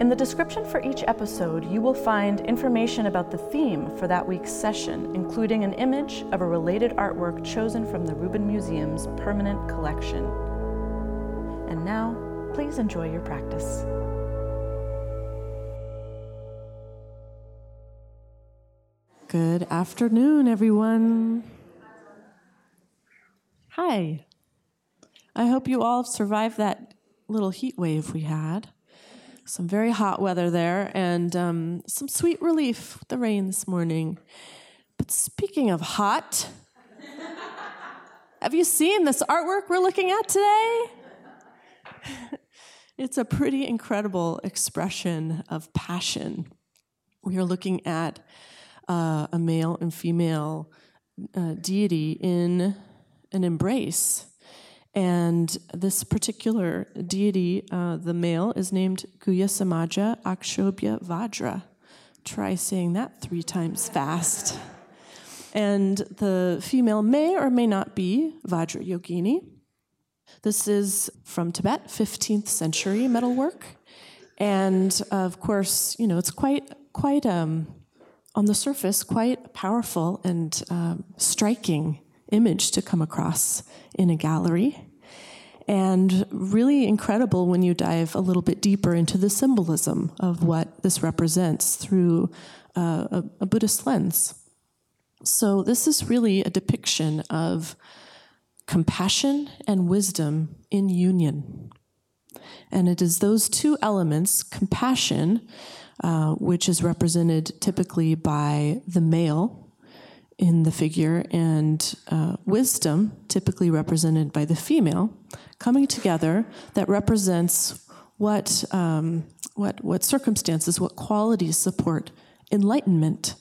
In the description for each episode, you will find information about the theme for that week's session, including an image of a related artwork chosen from the Rubin Museum's permanent collection. And now, please enjoy your practice. Good afternoon, everyone. Hi. I hope you all survived that little heat wave we had some very hot weather there and um, some sweet relief with the rain this morning. But speaking of hot, have you seen this artwork we're looking at today? it's a pretty incredible expression of passion. We are looking at uh, a male and female uh, deity in an embrace. And this particular deity, uh, the male, is named Guhyasamaja Akshobhya Vajra. Try saying that three times fast. And the female may or may not be Vajra Yogini. This is from Tibet, 15th century metalwork. And of course, you know, it's quite, quite um, on the surface, quite powerful and um, striking image to come across in a gallery. And really incredible when you dive a little bit deeper into the symbolism of what this represents through uh, a, a Buddhist lens. So, this is really a depiction of compassion and wisdom in union. And it is those two elements, compassion, uh, which is represented typically by the male in the figure and uh, wisdom, typically represented by the female, coming together that represents what, um, what, what circumstances, what qualities support enlightenment.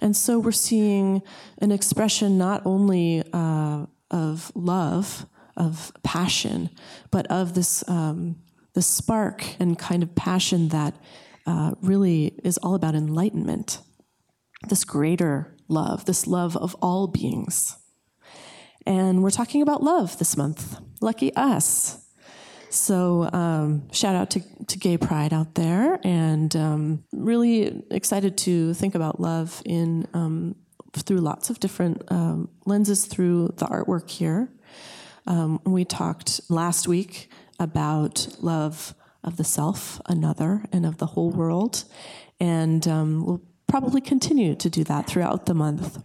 And so we're seeing an expression not only uh, of love, of passion, but of this, um, spark and kind of passion that uh, really is all about enlightenment, this greater love, this love of all beings. And we're talking about love this month. Lucky us. So, um, shout out to, to Gay Pride out there, and um, really excited to think about love in um, through lots of different um, lenses through the artwork here. Um, we talked last week about love of the self, another, and of the whole world, and um, we'll probably continue to do that throughout the month.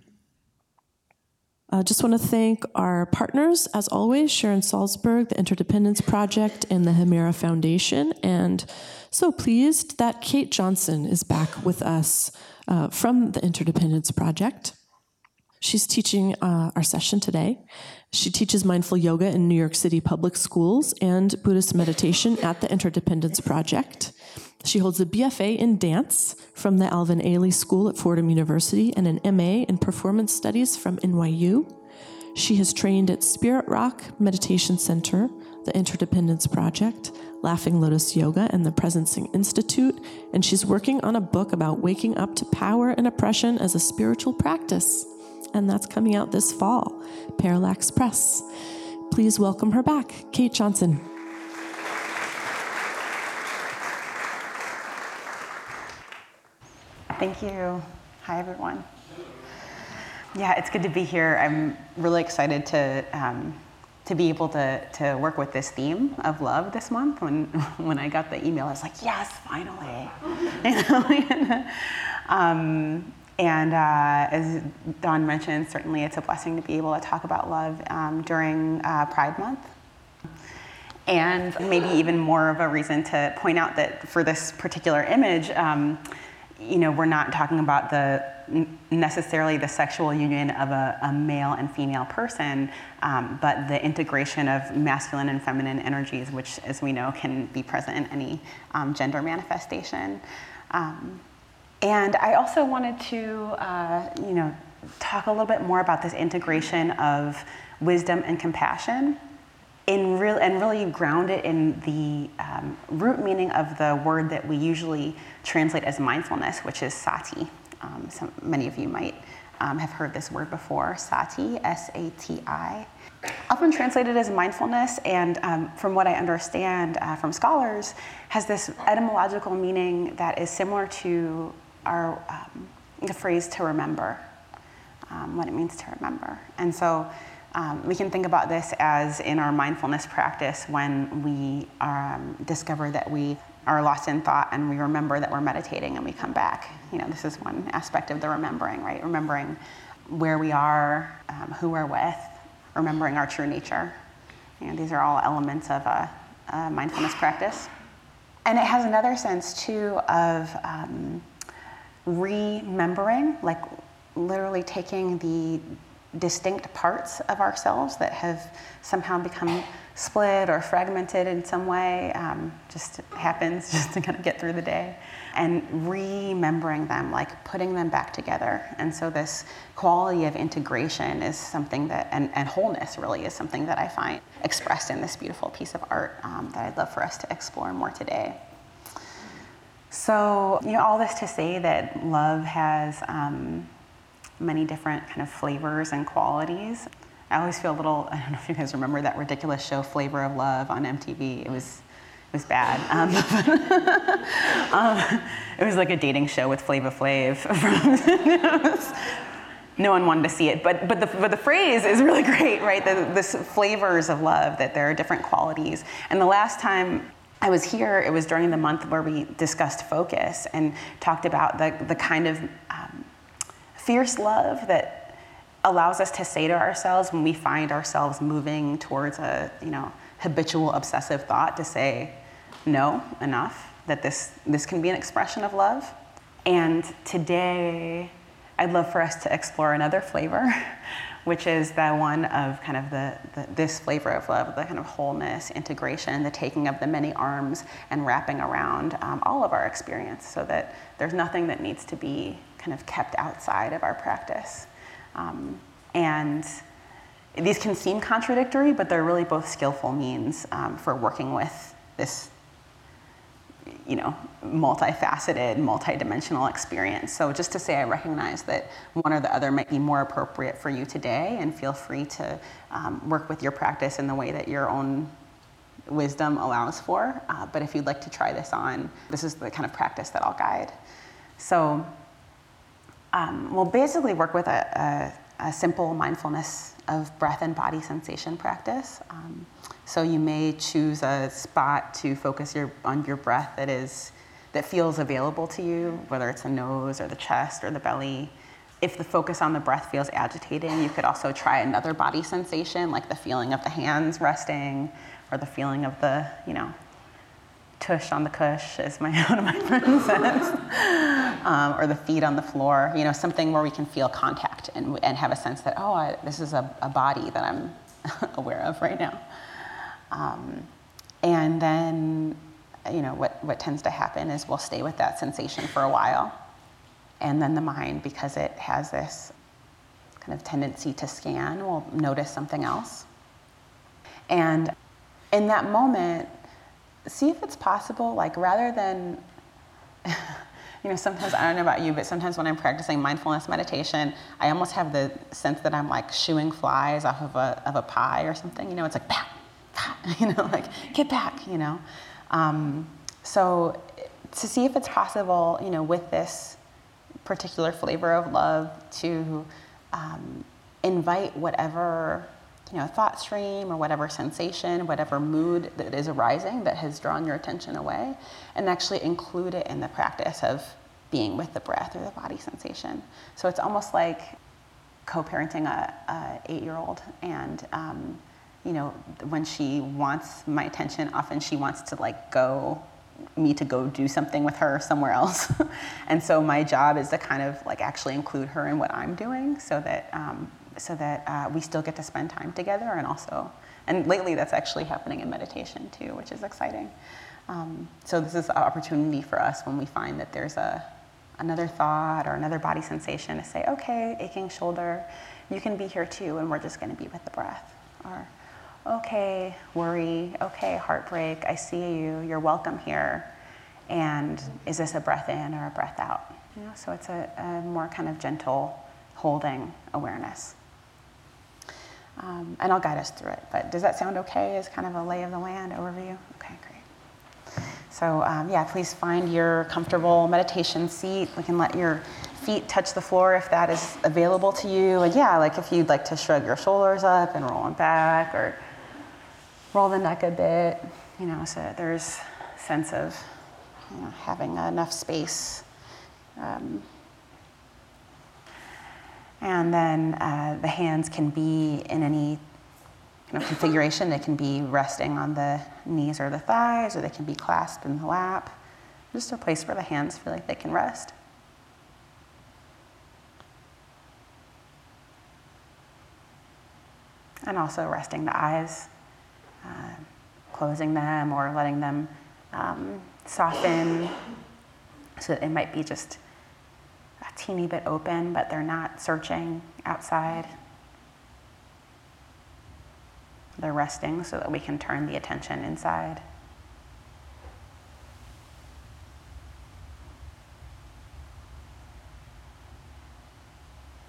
I uh, just want to thank our partners, as always, Sharon Salzberg, the Interdependence Project, and the Hemera Foundation. And so pleased that Kate Johnson is back with us uh, from the Interdependence Project. She's teaching uh, our session today. She teaches mindful yoga in New York City public schools and Buddhist meditation at the Interdependence Project. She holds a BFA in dance from the Alvin Ailey School at Fordham University and an MA in performance studies from NYU. She has trained at Spirit Rock Meditation Center, the Interdependence Project, Laughing Lotus Yoga, and the Presencing Institute, and she's working on a book about waking up to power and oppression as a spiritual practice. And that's coming out this fall, Parallax Press. Please welcome her back, Kate Johnson. Thank you. Hi, everyone. Yeah, it's good to be here. I'm really excited to um, to be able to to work with this theme of love this month. When when I got the email, I was like, yes, finally. you know? um, and uh, as Dawn mentioned, certainly it's a blessing to be able to talk about love um, during uh, Pride Month. And maybe even more of a reason to point out that for this particular image, um, you know, we're not talking about the necessarily the sexual union of a, a male and female person, um, but the integration of masculine and feminine energies, which, as we know, can be present in any um, gender manifestation. Um, and I also wanted to, uh, you know, talk a little bit more about this integration of wisdom and compassion in real, and really ground it in the um, root meaning of the word that we usually translate as mindfulness, which is sati. Um, some, many of you might um, have heard this word before, sati, S A T I. Often translated as mindfulness, and um, from what I understand uh, from scholars, has this etymological meaning that is similar to our um, the phrase to remember, um, what it means to remember. And so um, we can think about this as in our mindfulness practice when we um, discover that we are lost in thought and we remember that we're meditating and we come back. You know, this is one aspect of the remembering, right? Remembering where we are, um, who we're with, remembering our true nature. You know, these are all elements of a, a mindfulness practice. And it has another sense too of um, remembering, like literally taking the distinct parts of ourselves that have somehow become split or fragmented in some way, um, just happens just to kind of get through the day, and remembering them, like putting them back together. And so, this quality of integration is something that, and, and wholeness really is something that I find expressed in this beautiful piece of art um, that I'd love for us to explore more today. So, you know, all this to say that love has um, many different kind of flavors and qualities. I always feel a little, I don't know if you guys remember that ridiculous show Flavor of Love on MTV. It was, it was bad. Um, um, it was like a dating show with Flava Flav. no one wanted to see it, but, but, the, but the phrase is really great, right? The, this flavors of love, that there are different qualities. And the last time I was here, it was during the month where we discussed focus and talked about the, the kind of um, fierce love that allows us to say to ourselves when we find ourselves moving towards a you know habitual obsessive thought to say no enough that this this can be an expression of love. And today i'd love for us to explore another flavor which is the one of kind of the, the, this flavor of love, the kind of wholeness, integration, the taking of the many arms and wrapping around um, all of our experience, so that there's nothing that needs to be kind of kept outside of our practice. Um, and these can seem contradictory, but they're really both skillful means um, for working with this, you know, multifaceted, multidimensional experience. So just to say, I recognize that one or the other might be more appropriate for you today, and feel free to um, work with your practice in the way that your own wisdom allows for. Uh, but if you'd like to try this on, this is the kind of practice that I'll guide. So um, we'll basically work with a, a, a, simple mindfulness of breath and body sensation practice. Um, so you may choose a spot to focus your, on your breath that is that feels available to you, whether it's the nose or the chest or the belly. If the focus on the breath feels agitating, you could also try another body sensation, like the feeling of the hands resting or the feeling of the, you know, tush on the cush, as my one of my friends says, um, or the feet on the floor. You know, something where we can feel contact and, and have a sense that oh, I, this is a, a, body that I'm aware of right now. Um, and then, you know, what what tends to happen is we'll stay with that sensation for a while, and then the mind, because it has this kind of tendency to scan, will notice something else. And in that moment, see if it's possible, like rather than, you know, sometimes, I don't know about you, but sometimes when I'm practicing mindfulness meditation, I almost have the sense that I'm like shooing flies off of a, of a pie or something, you know, it's like, bah, bah, you know, like, get back, you know. Um, so to see if it's possible, you know, with this particular flavor of love to um, invite whatever you know, thought stream or whatever sensation, whatever mood that is arising that has drawn your attention away, and actually include it in the practice of being with the breath or the body sensation. So it's almost like co-parenting a, a eight-year-old, and um, you know, when she wants my attention, often she wants to like go me to go do something with her somewhere else. and so my job is to kind of like actually include her in what I'm doing so that, um, so that uh, we still get to spend time together and also, and lately that's actually happening in meditation too, which is exciting. Um, so this is an opportunity for us when we find that there's a, another thought or another body sensation to say, okay, aching shoulder, you can be here too, and we're just going to be with the breath. Or, okay, worry, okay, heartbreak, I see you, you're welcome here. And is this a breath in or a breath out? You know, so it's a, a more kind of gentle holding awareness. Um, and I'll guide us through it. But does that sound okay as kind of a lay of the land overview? Okay, great. So, um, yeah, please find your comfortable meditation seat. We can let your feet touch the floor if that is available to you. And yeah, like if you'd like to shrug your shoulders up and roll them back or roll the neck a bit, you know, so there's sense of you know, having enough space. Um, and then uh, the hands can be in any kind of configuration. They can be resting on the knees or the thighs, or they can be clasped in the lap. Just a place where the hands feel like they can rest. And also resting the eyes uh, closing them or letting them um, soften. So that it might be just teeny bit open, but they're not searching outside. They're resting so that we can turn the attention inside.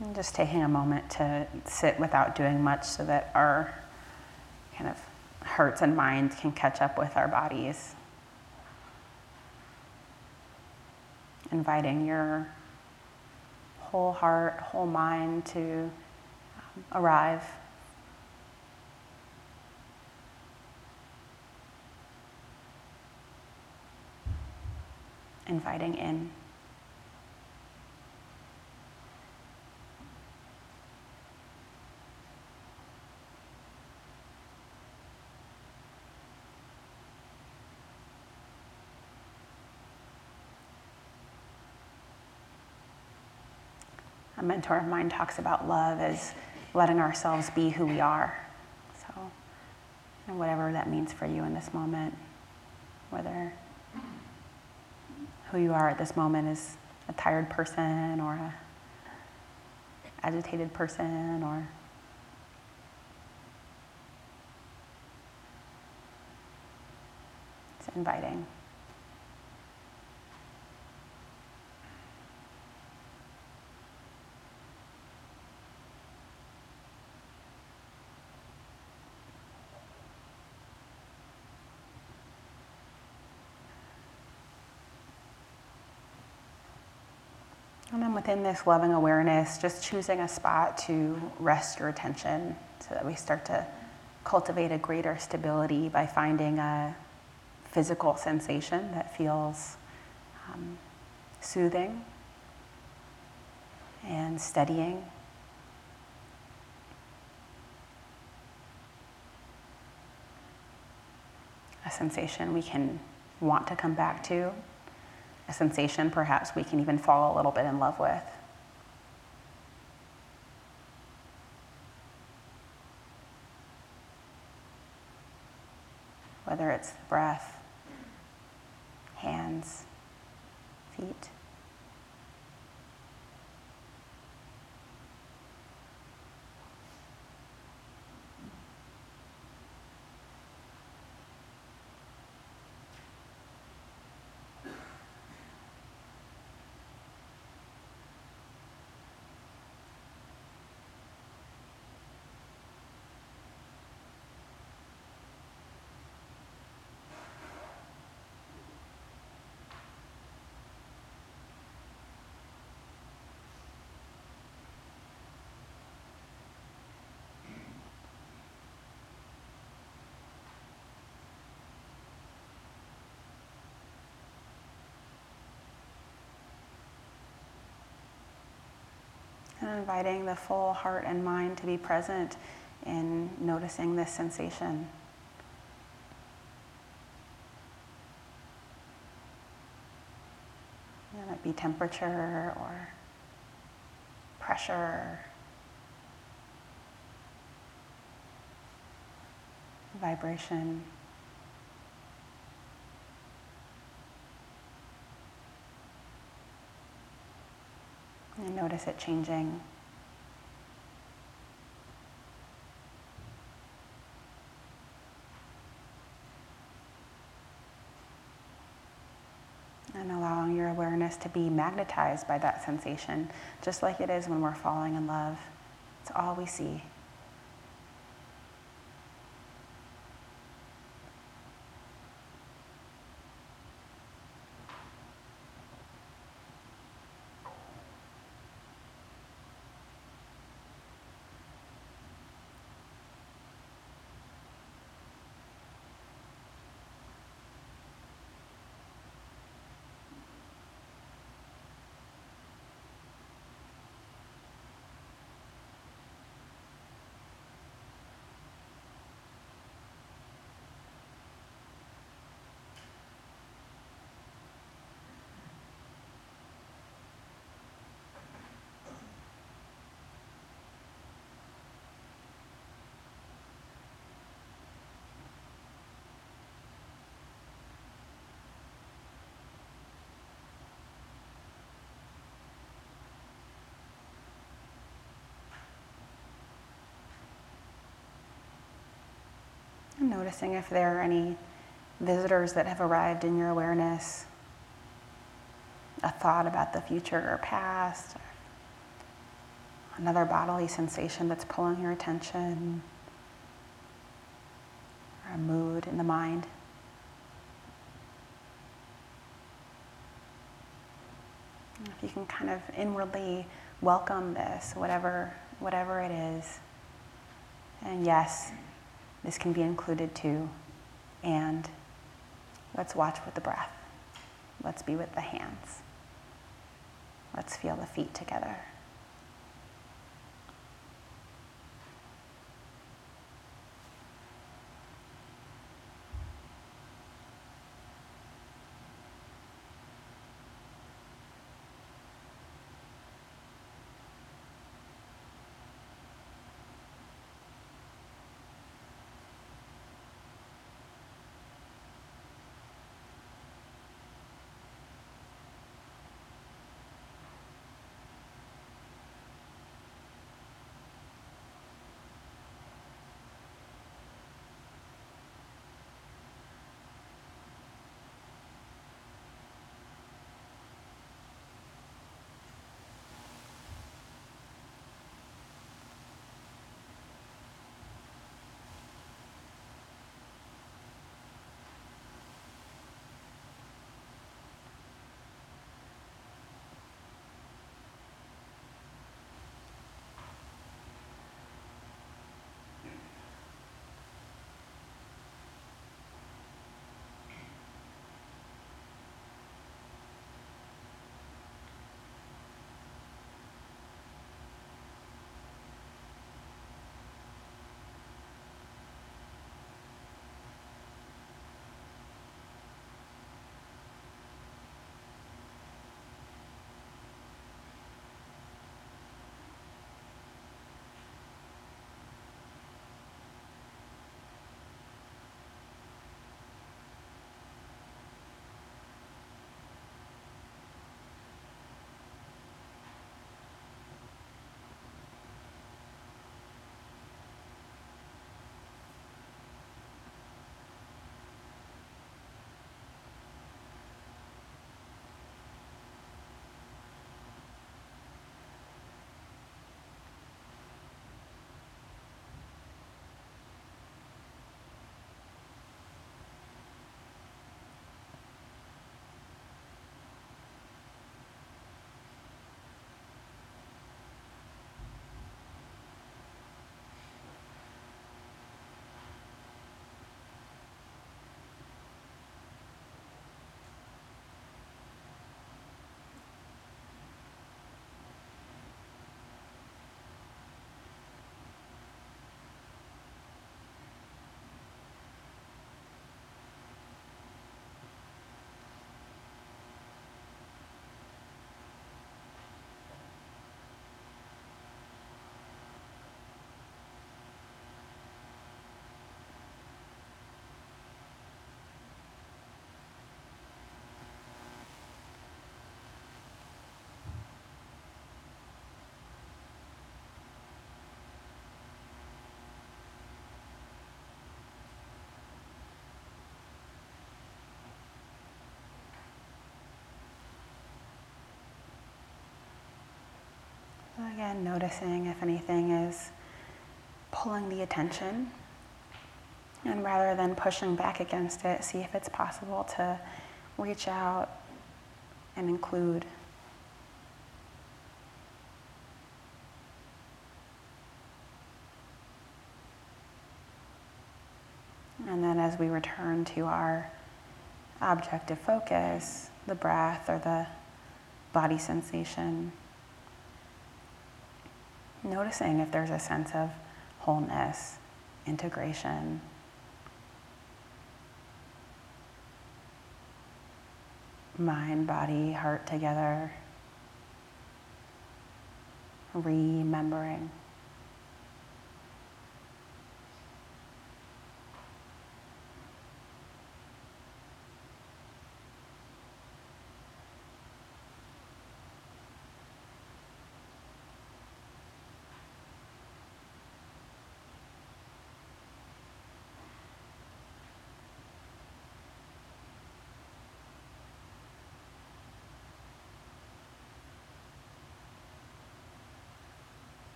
And just taking a moment to sit without doing much so that our kind of hearts and minds can catch up with our bodies. Inviting your whole heart, whole mind to um, arrive. Inviting in. Mentor of mine talks about love as letting ourselves be who we are. So, whatever that means for you in this moment, whether who you are at this moment is a tired person or a agitated person or it's inviting. Within this loving awareness, just choosing a spot to rest your attention so that we start to cultivate a greater stability by finding a physical sensation that feels um, soothing and steadying. A sensation we can want to come back to a sensation perhaps we can even fall a little bit in love with. Whether it's breath, hands, feet. And inviting the full heart and mind to be present in noticing this sensation. Let it be temperature or pressure, vibration. And notice it changing. And allowing your awareness to be magnetized by that sensation, just like it is when we're falling in love. It's all we see. Noticing if there are any visitors that have arrived in your awareness, a thought about the future or past, another bodily sensation that's pulling your attention, or a mood in the mind. If you can kind of inwardly welcome this, whatever, whatever it is. And yes, this can be included too. And let's watch with the breath. Let's be with the hands. Let's feel the feet together. Again, noticing if anything is pulling the attention. And rather than pushing back against it, see if it's possible to reach out and include. And then as we return to our objective focus, the breath or the body sensation, noticing if there's a sense of wholeness, integration. Mind, body, heart together. Remembering.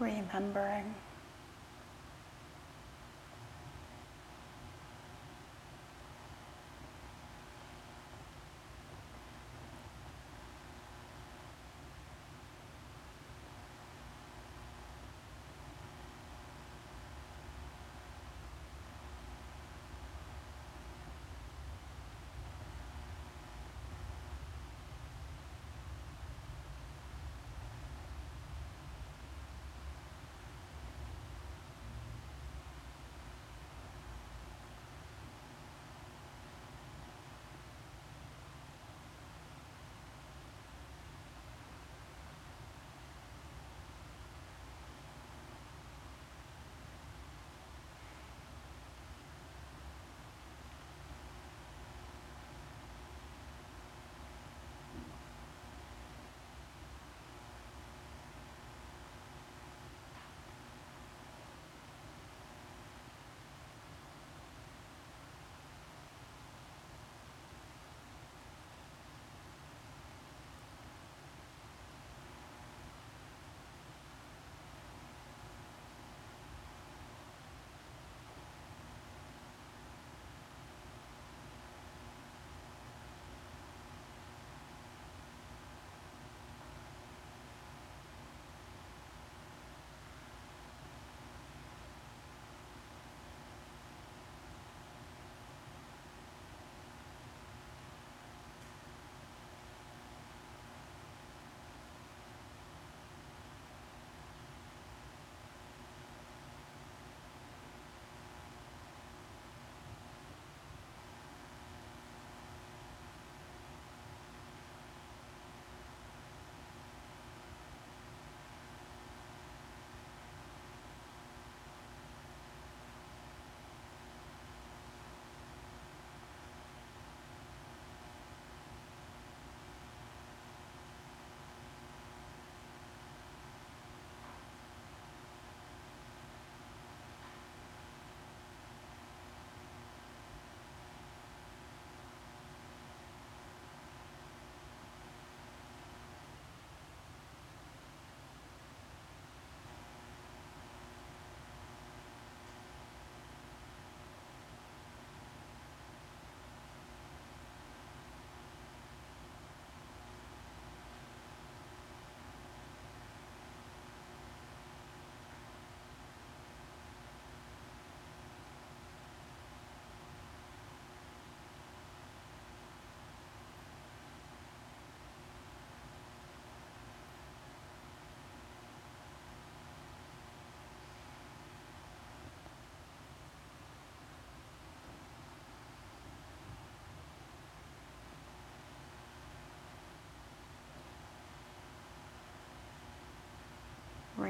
Remembering.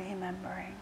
Remembering.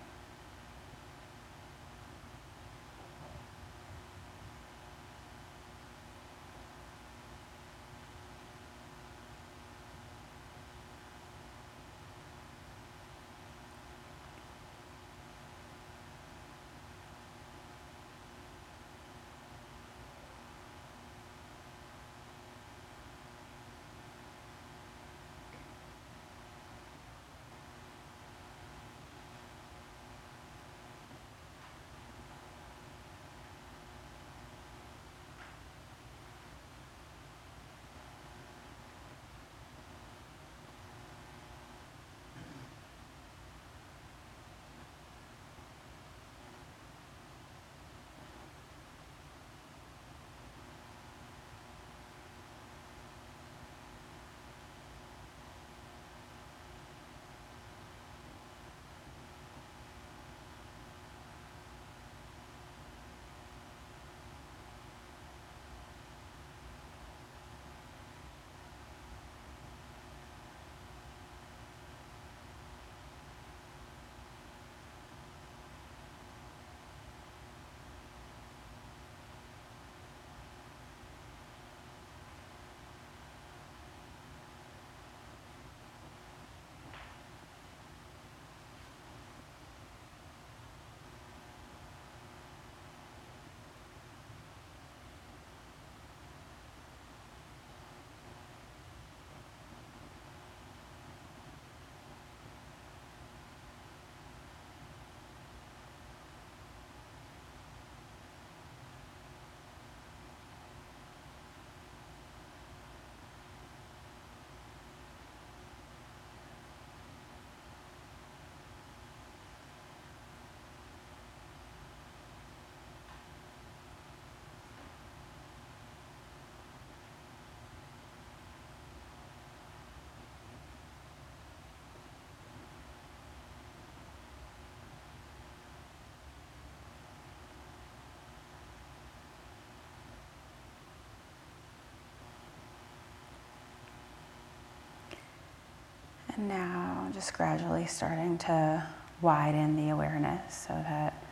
Now just gradually starting to widen the awareness so that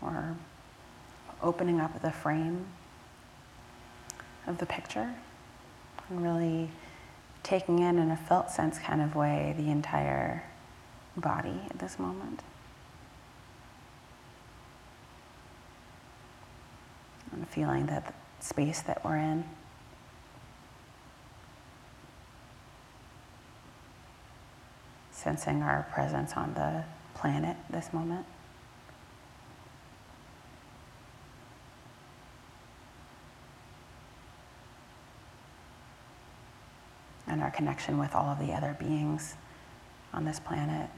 we're opening up the frame of the picture and really taking in in a felt sense kind of way the entire body at this moment. And feeling that space that we're in. Sensing our presence on the planet this moment. and our connection with all of the other beings on this planet.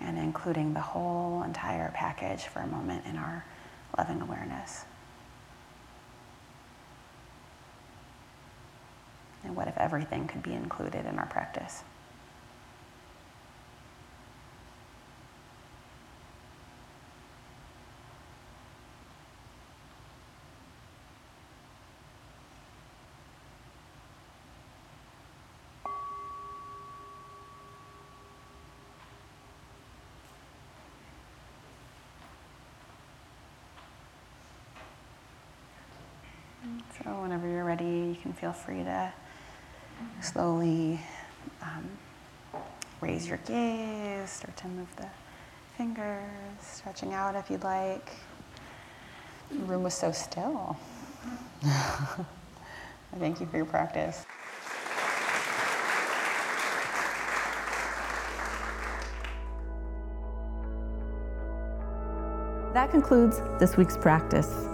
And including the whole entire package for a moment in our loving awareness. And what if everything could be included in our practice? So, whenever you're ready, you can feel free to slowly um, raise your gaze, start to move the fingers, stretching out if you'd like. The room was so still. Thank you for your practice. That concludes this week's practice.